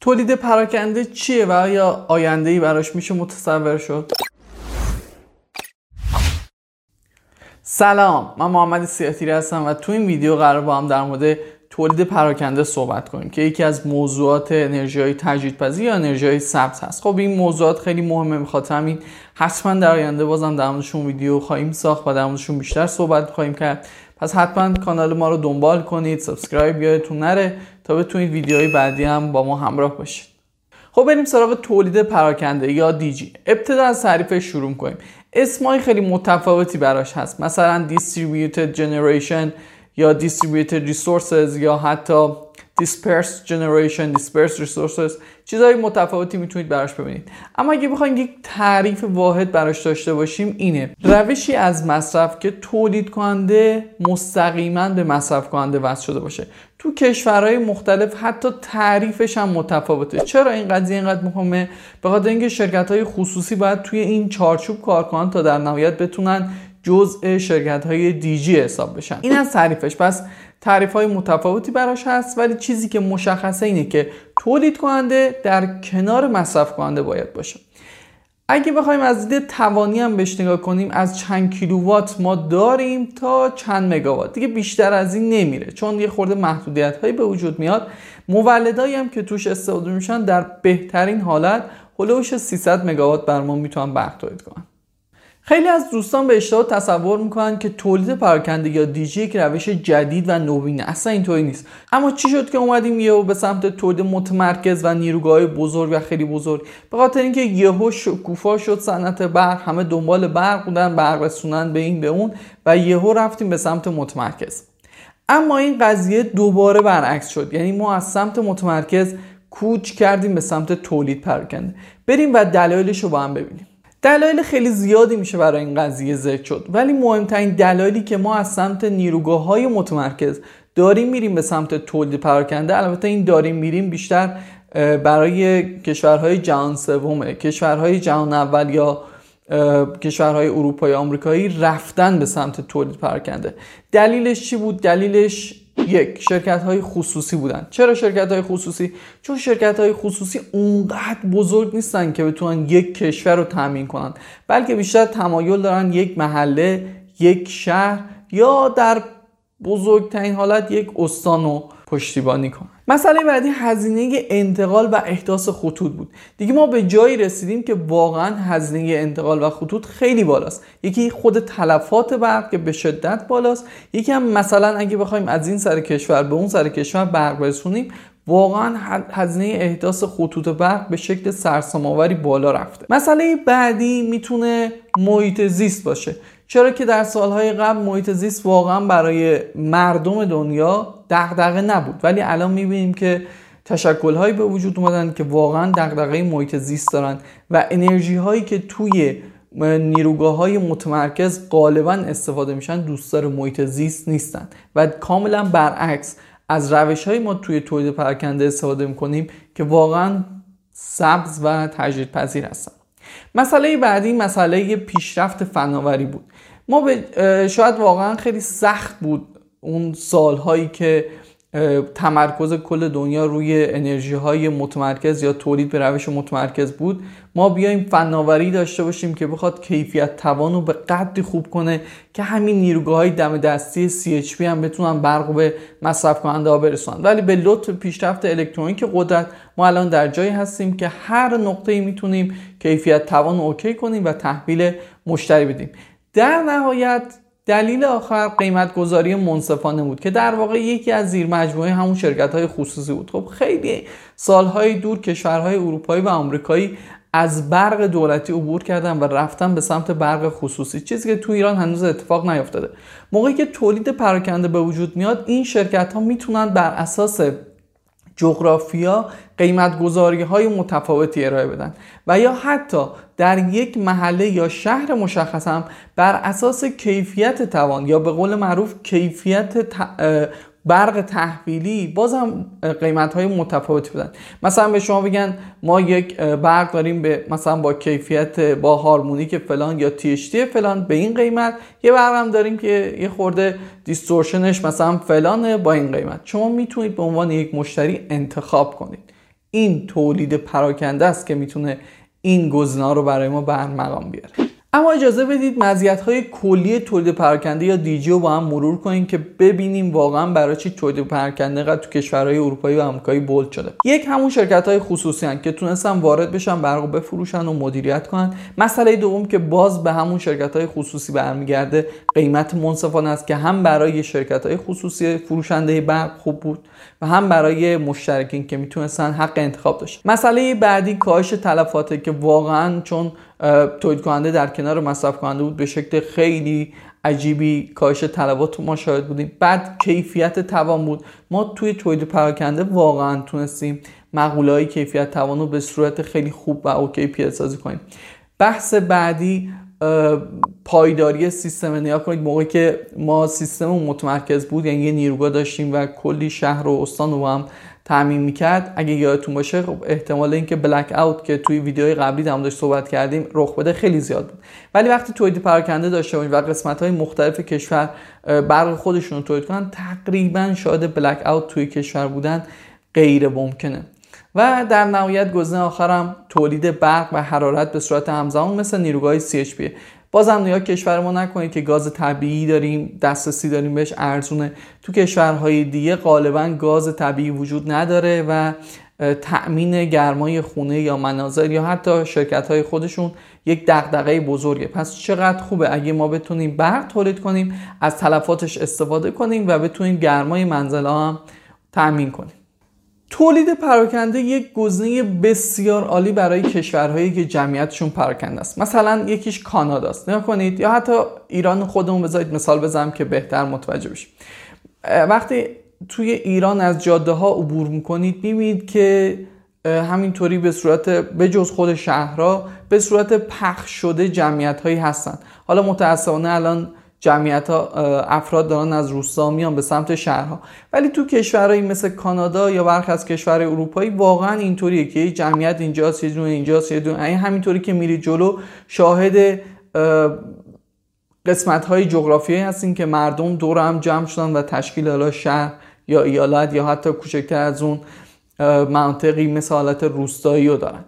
تولید پراکنده چیه و آیا آینده ای براش میشه متصور شد؟ سلام من محمد سیاتیری هستم و تو این ویدیو قراره با هم در مورد تولید پراکنده صحبت کنیم که یکی از موضوعات انرژی های تجدیدپذیر یا انرژی های سبز هست خب این موضوعات خیلی مهمه به خاطر همین حتما در آینده بازم در موردشون ویدیو خواهیم ساخت و در موردشون بیشتر صحبت خواهیم کرد پس حتما کانال ما رو دنبال کنید subscribe یادتون نره تا بتونید ویدیوهای بعدی هم با ما همراه باشید. خب بریم سراغ تولید پراکنده یا دیجی ابتدا از تعریفش شروع کنیم. اسمای خیلی متفاوتی براش هست. مثلا distributed generation یا distributed resources یا حتی dispersed generation dispersed resources. چیزهای متفاوتی می‌تونید براش ببینید. اما اگه بخوایم یک تعریف واحد براش داشته باشیم اینه. روشی از مصرف که تولید کننده مستقیما به مصرف کننده وصل شده باشه. تو کشورهای مختلف حتی تعریفش هم متفاوته. چرا این قضیه اینقدر مهمه؟ به خاطر اینکه شرکت های خصوصی باید توی این چارچوب کار کنن تا در نهایت بتونن جزء شرکت های دیجی حساب بشن. این از تعریفش. پس تعریف های متفاوتی براش هست ولی چیزی که مشخصه اینه که تولید کننده در کنار مصرف کننده باید باشه. اگه بخوایم از دید توانی هم بهش نگاه کنیم از چند کیلووات ما داریم تا چند مگاوات. دیگه بیشتر از این نمیره. چون یه خورده محدودیت هایی به وجود میاد. مولدایی هم که توش استفاده میشن در بهترین حالت هلوش 300 مگاوات بر ما می‌تونن برق تولید کنن. خیلی از دوستان به اشتباه تصور می‌کنن که تولید پراکنده یا دیجی یک روش جدید و نوینه. اصلا اینطوری نیست. اما چی شد که اومدیم یهو به سمت تولید متمرکز و نیروگاه بزرگ و خیلی بزرگ؟ به خاطر اینکه یهو شکوفا شد صنعت برق همه دنبال برق بودن برق رسونن به این به اون و یهو رفتیم به سمت متمرکز. اما این قضیه دوباره برعکس شد. یعنی ما از سمت متمرکز کوچ کردیم به سمت تولید پراکنده. بریم و دلایلش رو با هم ببینیم. دلایل خیلی زیادی میشه برای این قضیه ذکر شد. ولی مهمترین دلایلی که ما از سمت نیروگاه های متمرکز داریم میریم به سمت تولید پراکنده. البته این داریم میریم بیشتر برای کشورهای جهان سومه. کشورهای جهان اول یا کشورهای اروپایی آمریکایی رفتن به سمت تولید پراکنده. دلیلش چی بود؟ دلیلش یک شرکت های خصوصی بودن. چرا شرکت های خصوصی؟ چون شرکت های خصوصی اونقدر بزرگ نیستن که بتونن یک کشور رو تامین کنن. بلکه بیشتر تمایل دارن یک محله یک شهر یا در بزرگترین حالت یک استان رو پشتیبانی کنن. مسئله بعدی هزینه انتقال و احداث خطوط بود. دیگه ما به جایی رسیدیم که واقعا هزینه انتقال و خطوط خیلی بالاست. یکی خود تلفات برق که به شدت بالاست. یکی هم مثلا اگه بخوایم از این سر کشور به اون سر کشور برق برسونیم واقعا هزینه احداث خطوط برق به شکل سرسام‌آوری بالا رفته. مسئله بعدی می‌تونه محیط زیست باشه. چرا که در سالهای قبل محیط زیست واقعا برای مردم دنیا دغدغه نبود. ولی الان می‌بینیم که تشکلهایی به وجود اومدن که واقعا دغدغه محیط زیست دارن و انرژی هایی که توی نیروگاه های متمرکز غالبا استفاده میشن دوستدار محیط زیست نیستن. و کاملا برعکس از روش های ما توی تولید پراکنده استفاده می‌کنیم که واقعا سبز و تجدید پذیر هستن. مسئله بعدی مسئله پیشرفت فناوری بود. ما شاید واقعا خیلی سخت بود اون سالهایی که تمرکز کل دنیا روی انرژی های متمرکز یا تولید به روش متمرکز بود. ما بیایم فناوری داشته باشیم که بخواد کیفیت توان رو به قدری خوب کنه که همین نیروگاه های دم دستی CHP هم بتونن برق به مصرف کننده ها برسونن. ولی به لطف پیشرفت الکترونیک قدرت ما الان در جایی هستیم که هر نقطه می‌تونیم کیفیت توان رو اوکی کنیم و تحویل مشتری بدیم. در نهایت دلیل آخر قیمت گذاری منصفانه بود که در واقع یکی از زیر مجموعه همون شرکت های خصوصی بود. خب خیلی سالهای دور کشورهای اروپایی و آمریکایی از برق دولتی عبور کردن و رفتن به سمت برق خصوصی چیزی که تو ایران هنوز اتفاق نیفتاده. موقعی که تولید پراکنده به وجود میاد این شرکت ها می‌تونن بر اساس جغرافیا قیمت گذاری های متفاوتی ارائه بدن و یا حتی در یک محله یا شهر مشخص هم بر اساس کیفیت توان یا به قول معروف کیفیت برق تحویلی باز هم قیمت های متفاوتی بدن مثلا به شما بگن ما یک برق داریم به مثلا با کیفیت با هارمونیک فلان یا THT فلان به این قیمت. یه برق هم داریم که یه خورده دیستورشنش مثلا فلانه با این قیمت. شما می‌تونید به عنوان یک مشتری انتخاب کنید. این تولید پراکنده است که می‌تونه این گزینه رو برای ما به مقام بیاره. اما اجازه بدید مزیت های کلی تولید پراکنده یا دیجی رو با هم مرور کنیم که ببینیم واقعا برای چی تولید پراکنده قد تو کشورهای اروپایی و آمریکایی بولد شده. یک همون شرکت های خصوصی هن که تونستن وارد بشن برق بفروشن و مدیریت کنن. مسئله دوم که باز به همون شرکت های خصوصی برمیگرده قیمت منصفانه است که هم برای شرکت های خصوصی فروشنده برق خوب بود و هم برای مشترکین که می‌تونستن حق انتخاب داشت. مسئله بعدی کاهش تلفاته که واقعا چون تولید کننده در کنار مصرف کننده بود. به شکل خیلی عجیبی کاهش طلبات ما شاهد بودیم. بعد کیفیت توان بود. ما توی تولید پراکنده واقعا تونستیم مقوله های کیفیت توان رو به صورت خیلی خوب و اوکی پیاده سازی کنیم. بحث بعدی پایداری سیستم نیا کنید. موقعی که ما سیستم متمرکز بود یعنی یه نیروگاه داشتیم و کلی شهر و استان رو هم تعمین می‌کرد. اگه یادتون باشه خب احتمال اینکه بلک اوت که توی ویدیوهای قبلی در موردش صحبت کردیم رخ بده خیلی زیاد بود. ولی وقتی تولید پراکنده داشته باشیم و قسمت های مختلف کشور برق خودشون رو تولید کنن تقریبا شاید بلک اوت توی کشور بودن غیر ممکنه. و در نهایت گزینه آخرم تولید برق و حرارت به صورت همزمان مثل نیروگاه CHP بازم نیا کشور ما نکنید که گاز طبیعی داریم دسترسی داریم بهش ارزونه. تو کشورهای دیگه غالبا گاز طبیعی وجود نداره و تأمین گرمای خونه یا مناظر یا حتی شرکت های خودشون یک دغدغه بزرگه. پس چقدر خوبه اگه ما بتونیم برق تولید کنیم از تلفاتش استفاده کنیم و بتونیم گرمای منزل هم تأمین کنیم. تولید پراکنده یک گزینه بسیار عالی برای کشورهایی که جمعیتشون پراکنده است. مثلا یکیش کانادا است نگاه کنید. یا حتی ایران خودمون بذارید مثال بزنم که بهتر متوجه بشیم. وقتی توی ایران از جاده ها عبور می‌کنید می‌بینید که همینطوری به صورت به جز خود شهرها به صورت پخش شده جمعیت هایی هستن. حالا متاسفانه الان جمعیت ها افراد دارن از روستا میان به سمت شهرها. ولی تو کشورهایی مثل کانادا یا برخی از کشورهای اروپایی واقعا اینطوریه که یه جمعیت اینجاست یه دونه اینجاست یه دونه همینطوری که میری جلو شاهد قسمت های جغرافیایی هستیم که مردم دور هم جمع شدن و تشکیل حالا شهر یا ایالت یا حتی کوچکتر از اون منطقی مثل روستایی رو دارن.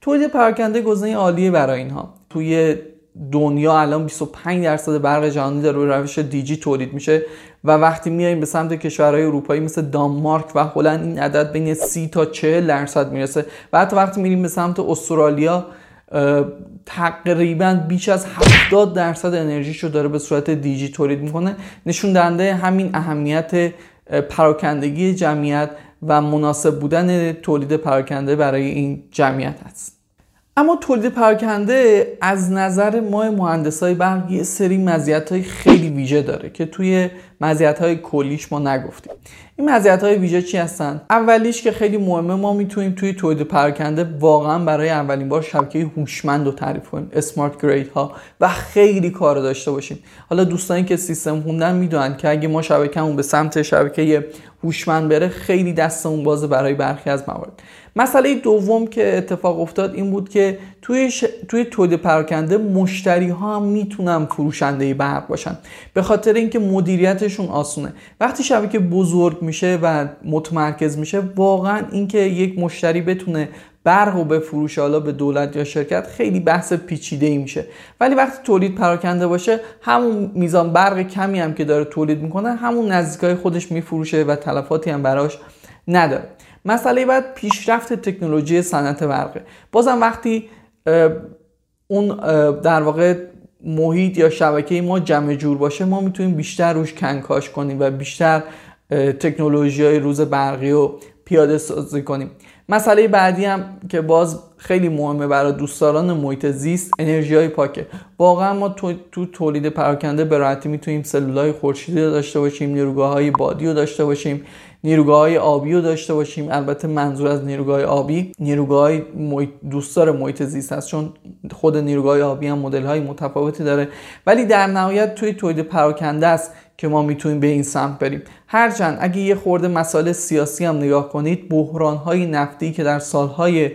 تولید پراکنده گزینه عالیه برای اینها. توی دنیا الان 25 درصد برق جهانی در روی روش دیجی تولید میشه و وقتی میایم به سمت کشورهای اروپایی مثل دانمارک و هلند این عدد بین 30 تا 40 درصد می‌رسه. و حتی وقتی میریم به سمت استرالیا تقریبا بیش از 70 درصد انرژیشو داره به صورت دیجی تولید می‌کنه. نشون دهنده همین اهمیت پراکندگی جمعیت و مناسب بودن تولید پراکنده برای این جمعیت است اما تولید پراکنده از نظر ما مهندس های برق یه سری مزیت های خیلی ویژه داره که توی مزیت های کلیش ما نگفتیم. این مزیت های ویژه چی هستن؟ اولیش که خیلی مهمه ما می‌تونیم توی تولید پراکنده واقعا برای اولین بار شبکه هوشمند رو تعریف کنیم اسمارت گرید ها و خیلی کار داشته باشیم. حالا دوستانی که سیستم خوندن می‌دونن که اگه ما شبکهمون به سمت شبکه هوشمند بره خیلی دستمون بازه برای برخی از موارد. مسئله دوم که اتفاق افتاد این بود که توی, ش... توی تولید پراکنده مشتری ها هم می‌تونن فروشنده برق باشن. به خاطر اینکه مدیریتشون آسونه. وقتی شبکه بزرگ میشه و متمرکز میشه واقعا اینکه یک مشتری بتونه برق و به حالا به دولت یا شرکت خیلی بحث پیچیده ای میشه. ولی وقتی تولید پراکنده باشه همون میزان برق کمی هم که داره تولید می‌کنه همون نزدیکای خودش میفروشه و تلفاتی هم براش نداره. مسئله بعد پیشرفت تکنولوژی صنعت برقه. بازم وقتی اون در واقع محیط یا شبکه ما جمع جور باشه ما می‌تونیم بیشتر روش کنکاش کنیم و بیشتر تکنولوژی های روز برقی رو پیاده سازی کنیم. مسئله بعدی هم که باز خیلی مهمه برای دوستداران محیط زیست انرژی های پاکه. واقعا ما تو, تو تولید پراکنده به راحتی می‌تونیم سلولای خورشیدی داشته باشیم نیروگاه های بادی رو داشته باشیم. نیروگاه های آبی رو داشته باشیم. البته منظور از نیروگاه آبی نیروگاه های دوستدار محیط زیست هست چون خود نیروگاه آبی هم مدل های متفاوتی داره. ولی در نهایت توی تولید پراکنده است که ما می‌تونیم به این سمت بریم. هرچند اگه یه خورده مسائل سیاسی هم نگاه کنید بحران های نفتی که در سالهای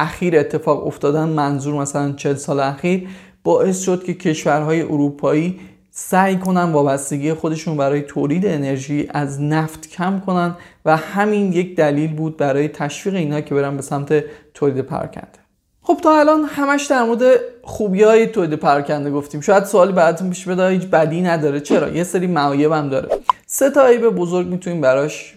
اخیر اتفاق افتادن منظور مثلا 40 سال اخیر باعث شد که کشورهای اروپایی سعی کنن وابستگی خودشون برای تولید انرژی از نفت کم کنن و همین یک دلیل بود برای تشویق اینا که برن به سمت تولید پراکنده. خب تا الان همش در مورد خوبی های تولید پراکنده گفتیم. شاید سوالی براتون پیش بده هیچ بدی نداره. چرا؟ یه سری معایب هم داره. سه تا عیب بزرگ می‌تونیم براش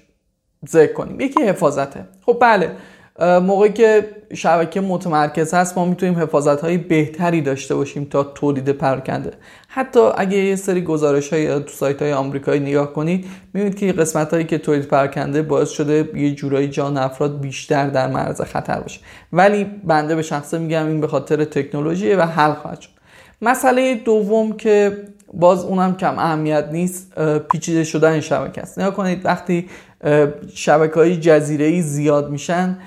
ذکر کنیم. یکی حفاظته. خب بله موقعی که شبکه متمرکز هست ما می‌تونیم حفاظت های بهتری داشته باشیم تا تولید پراکنده. حتی اگه یه سری گزارش های تو سایت های آمریکایی نگاه کنید می‌بینید که قسمت هایی که تولید پراکنده باعث شده یه جورایی جان افراد بیشتر در معرض خطر باشه. ولی بنده به شخصه میگم این به خاطر تکنولوژی و حل خواهد شد. مسئله دوم که باز اونم کم اهمیت نیست پیچیده شدن شبکه است. نگاه کنید وقتی شبکه های جزیره زیاد میشن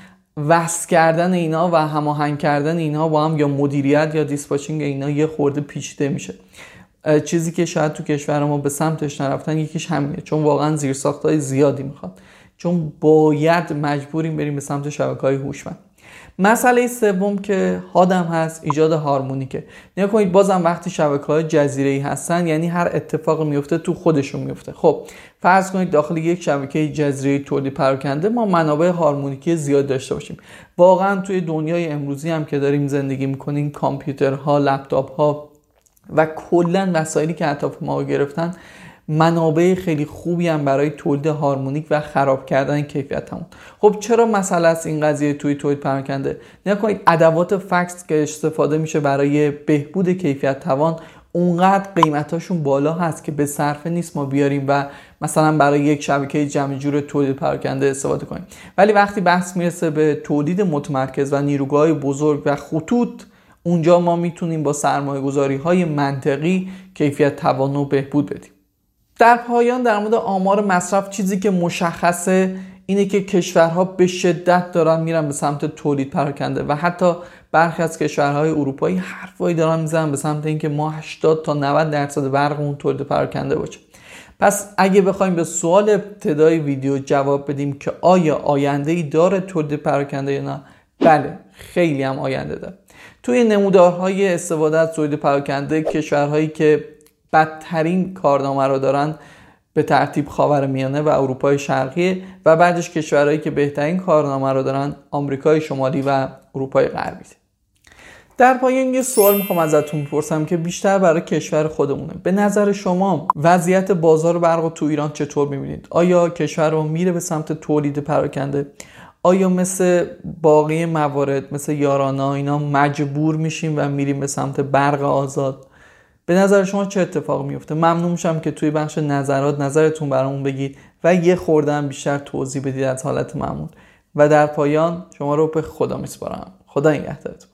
وصل کردن اینا و هماهنگ کردن اینا با هم یا مدیریت یا دیسپاچینگ اینا یه خورده پیچیده میشه. چیزی که شاید تو کشور ما به سمتش نرفتن یکیش همینه چون واقعا زیر های زیادی می‌خواد چون باید مجبوریم بریم به سمت شبکه های هوشمند. مسئله سوم که هادم هست ایجاد هارمونیکه نگاه کنید بازم وقتی شبکه های جزیره ای هستن یعنی هر اتفاق میفته تو خودشون میفته خب فرض کنید داخل یک شبکه جزیره تولید پراکنده ما منابع هارمونیکی زیاد داشته باشیم. واقعا توی دنیای امروزی هم که داریم زندگی می‌کنیم کامپیوترها لپتاپ ها و کلا وسایلی که اطراف ما گرفتن منابع خیلی خوبی هم برای تولید هارمونیک و خراب کردن کیفیت همون خب چرا مسئله است این قضیه توی تولید پراکنده؟ نکنید ادوات فکس که استفاده میشه برای بهبود کیفیت توان اونقدر قیمتاشون بالا هست که به صرفه نیست ما بیاریم و مثلا برای یک شبکه جمع جور تولید پراکنده استفاده کنیم. ولی وقتی بحث می‌رسه به تولید متمرکز و نیروگاه بزرگ و خطوط اونجا ما می‌تونیم با سرمایه گذاری های منطقی کیفیت توان و بهبود بدیم. در پایان در مورد آمار مصرف چیزی که مشخصه اینه که کشورها به شدت دارن میرن به سمت تولید پراکنده و حتی برخی از کشورهای اروپایی حرفایی دارن می‌زنن به سمت اینکه ما 80 تا 90 درصد برقمون تولید پراکنده باشه. پس اگه بخوایم به سوال ابتدای ویدیو جواب بدیم که آیا آینده ای داره تولید پراکنده یا نه بله خیلی هم آینده داره. توی نمودارهای استفاده از تولید پراکنده کشورهایی که بدترین کارنامه رو دارن به ترتیب خاور میانه و اروپای شرقی و بعدش کشورهایی که بهترین کارنامه رو دارن آمریکای شمالی و اروپای غربی. در پایان یه سوال می‌خوام ازتون بپرسم که بیشتر برای کشور خودمونه. به نظر شما وضعیت بازار برق تو ایران چطور می‌بینید؟ آیا کشور رو میره به سمت تولید پراکنده؟ آیا مثل باقی موارد مثل یارانا اینا مجبور میشیم و میریم به سمت برق آزاد؟ به نظر شما چه اتفاق میفته ممنون میشم که توی بخش نظرات نظرتون برامون بگید و یه خورده بیشتر توضیح بدید از حالت معمول و در پایان شما رو به خدا میسپارم. خدا نگهدارتون.